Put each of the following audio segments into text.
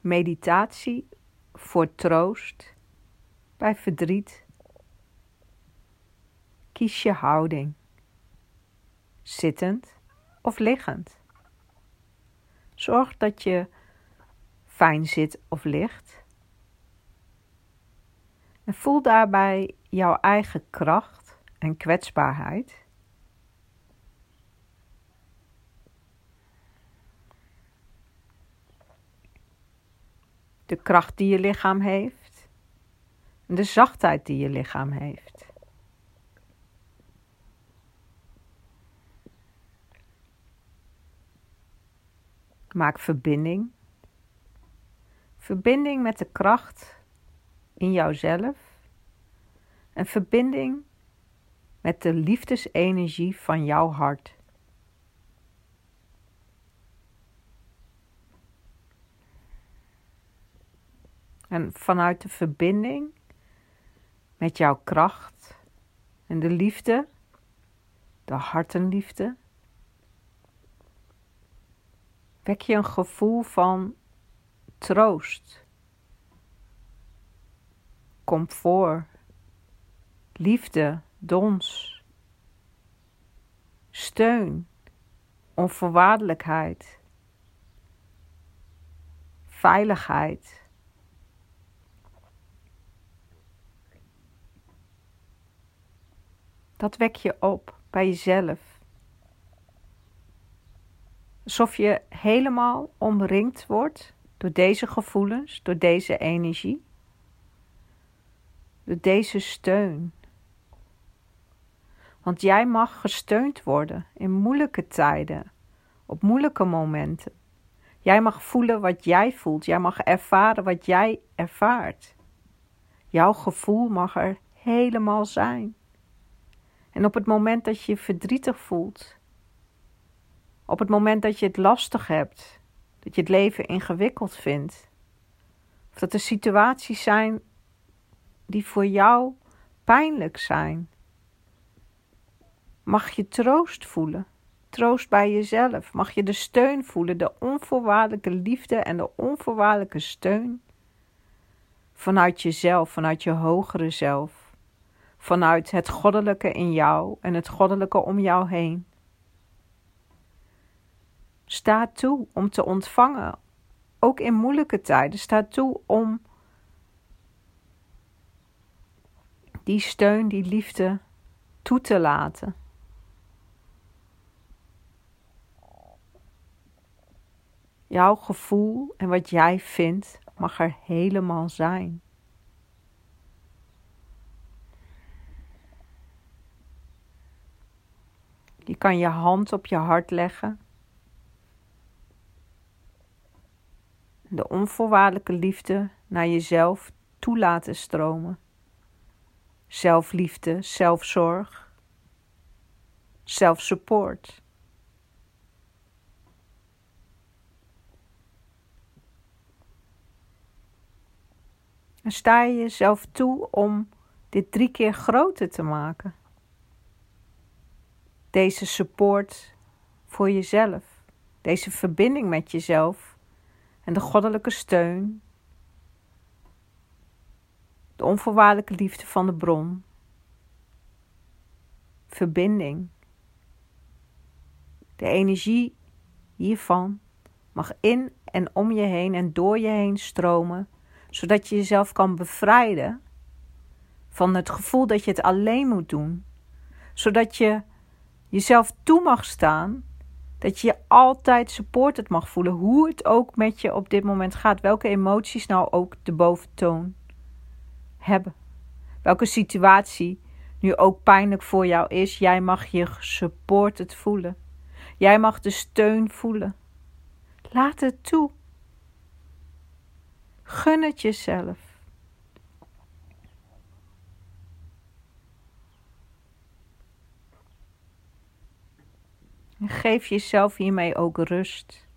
meditatie voor troost bij verdriet. Kies je houding, zittend of liggend. Zorg dat je fijn zit of ligt. En voel daarbij jouw eigen kracht en kwetsbaarheid. De kracht die je lichaam heeft de zachtheid die je lichaam heeft. Maak verbinding. Verbinding met de kracht in jouzelf. En verbinding met de liefdesenergie van jouw hart. En vanuit de verbinding met jouw kracht en de liefde, de hartenliefde, wek je een gevoel van troost, comfort, liefde, dons, steun, onvoorwaardelijkheid, veiligheid. Dat wek je op bij jezelf. Alsof je helemaal omringd wordt door deze gevoelens, door deze energie, door deze steun. Want jij mag gesteund worden in moeilijke tijden, op moeilijke momenten. Jij mag voelen wat jij voelt, jij mag ervaren wat jij ervaart. Jouw gevoel mag er helemaal zijn. En op het moment dat je je verdrietig voelt, op het moment dat je het lastig hebt, dat je het leven ingewikkeld vindt, of dat er situaties zijn die voor jou pijnlijk zijn, mag je troost voelen. Troost bij jezelf. Mag je de steun voelen, de onvoorwaardelijke liefde en de onvoorwaardelijke steun vanuit jezelf, vanuit je hogere zelf, vanuit het goddelijke in jou en het goddelijke om jou heen. Sta toe om te ontvangen, ook in moeilijke tijden. Sta toe om die steun, die liefde toe te laten. Jouw gevoel en wat jij vindt mag er helemaal zijn. Je kan je hand op je hart leggen de onvoorwaardelijke liefde naar jezelf toe laten stromen. Zelfliefde, zelfzorg, zelfsupport. En sta je jezelf toe om dit drie keer groter te maken. Deze support voor jezelf, deze verbinding met jezelf en de goddelijke steun, de onvoorwaardelijke liefde van de bron, verbinding. De energie hiervan mag in en om je heen en door je heen stromen, zodat je jezelf kan bevrijden van het gevoel dat je het alleen moet doen, zodat je jezelf toe mag staan dat je je altijd supported mag voelen, hoe het ook met je op dit moment gaat. Welke emoties nou ook de boventoon hebben. Welke situatie nu ook pijnlijk voor jou is. Jij mag je supported voelen. Jij mag de steun voelen. Laat het toe. Gun het jezelf. Geef jezelf hiermee ook rust.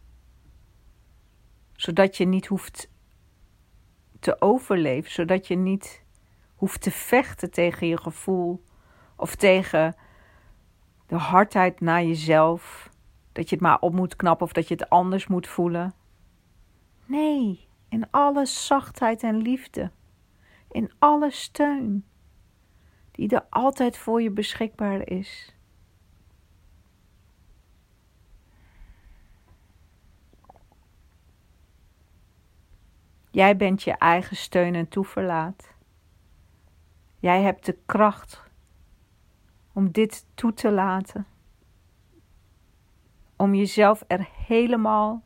Zodat je niet hoeft te overleven, zodat je niet hoeft te vechten tegen je gevoel of tegen de hardheid naar jezelf. Dat je het maar op moet knappen of dat je het anders moet voelen. Nee, in alle zachtheid en liefde, in alle steun, die er altijd voor je beschikbaar is. Jij bent je eigen steun en toeverlaat. Jij hebt de kracht om dit toe te laten. Om jezelf er helemaal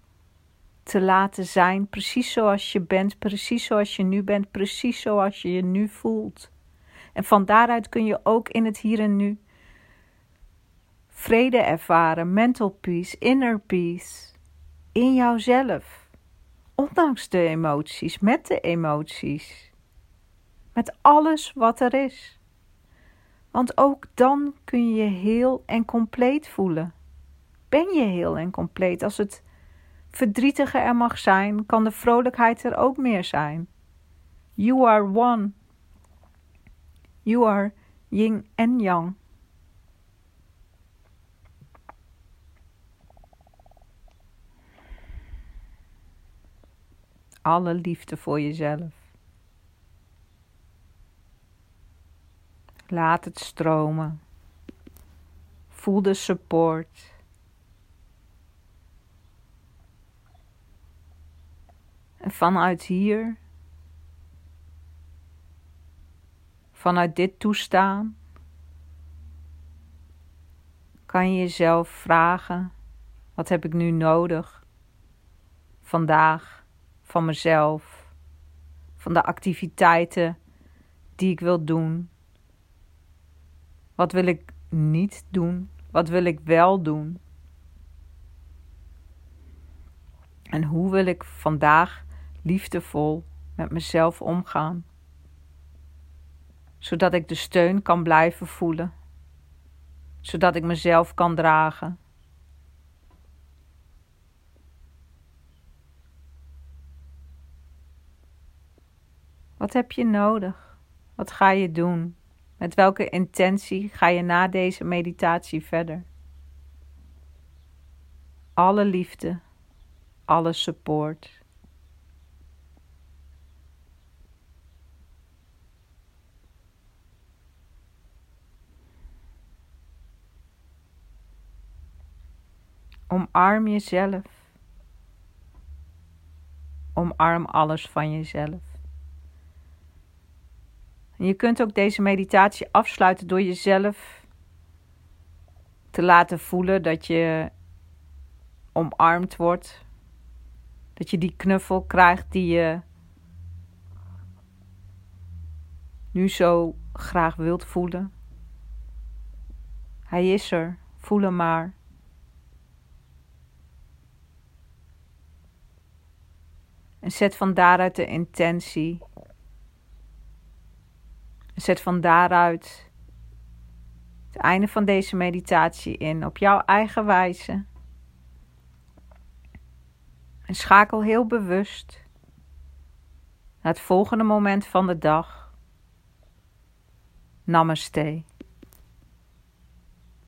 te laten zijn, precies zoals je bent, precies zoals je nu bent, precies zoals je je nu voelt. En van daaruit kun je ook in het hier en nu vrede ervaren, mental peace, inner peace, in jouzelf. Ondanks de emoties, met de emoties, met alles wat er is. Want ook dan kun je je heel en compleet voelen. Ben je heel en compleet als het verdrietige er mag zijn, kan de vrolijkheid er ook meer zijn. You are one. You are yin en yang. Alle liefde voor jezelf. Laat het stromen. Voel de support. En vanuit hier, vanuit dit toestaan, kan je jezelf vragen: wat heb ik nu nodig vandaag van mezelf, van de activiteiten die ik wil doen? Wat wil ik niet doen? Wat wil ik wel doen? En hoe wil ik vandaag liefdevol met mezelf omgaan, zodat ik de steun kan blijven voelen, zodat ik mezelf kan dragen. Wat heb je nodig? Wat ga je doen? Met welke intentie ga je na deze meditatie verder? Alle liefde, alle support. Omarm jezelf. Omarm alles van jezelf. En je kunt ook deze meditatie afsluiten door jezelf te laten voelen dat je omarmd wordt. Dat je die knuffel krijgt die je nu zo graag wilt voelen. Hij is er, voel hem maar. En zet van daaruit de intentie. En zet van daaruit het einde van deze meditatie in op jouw eigen wijze. En schakel heel bewust naar het volgende moment van de dag. Namaste.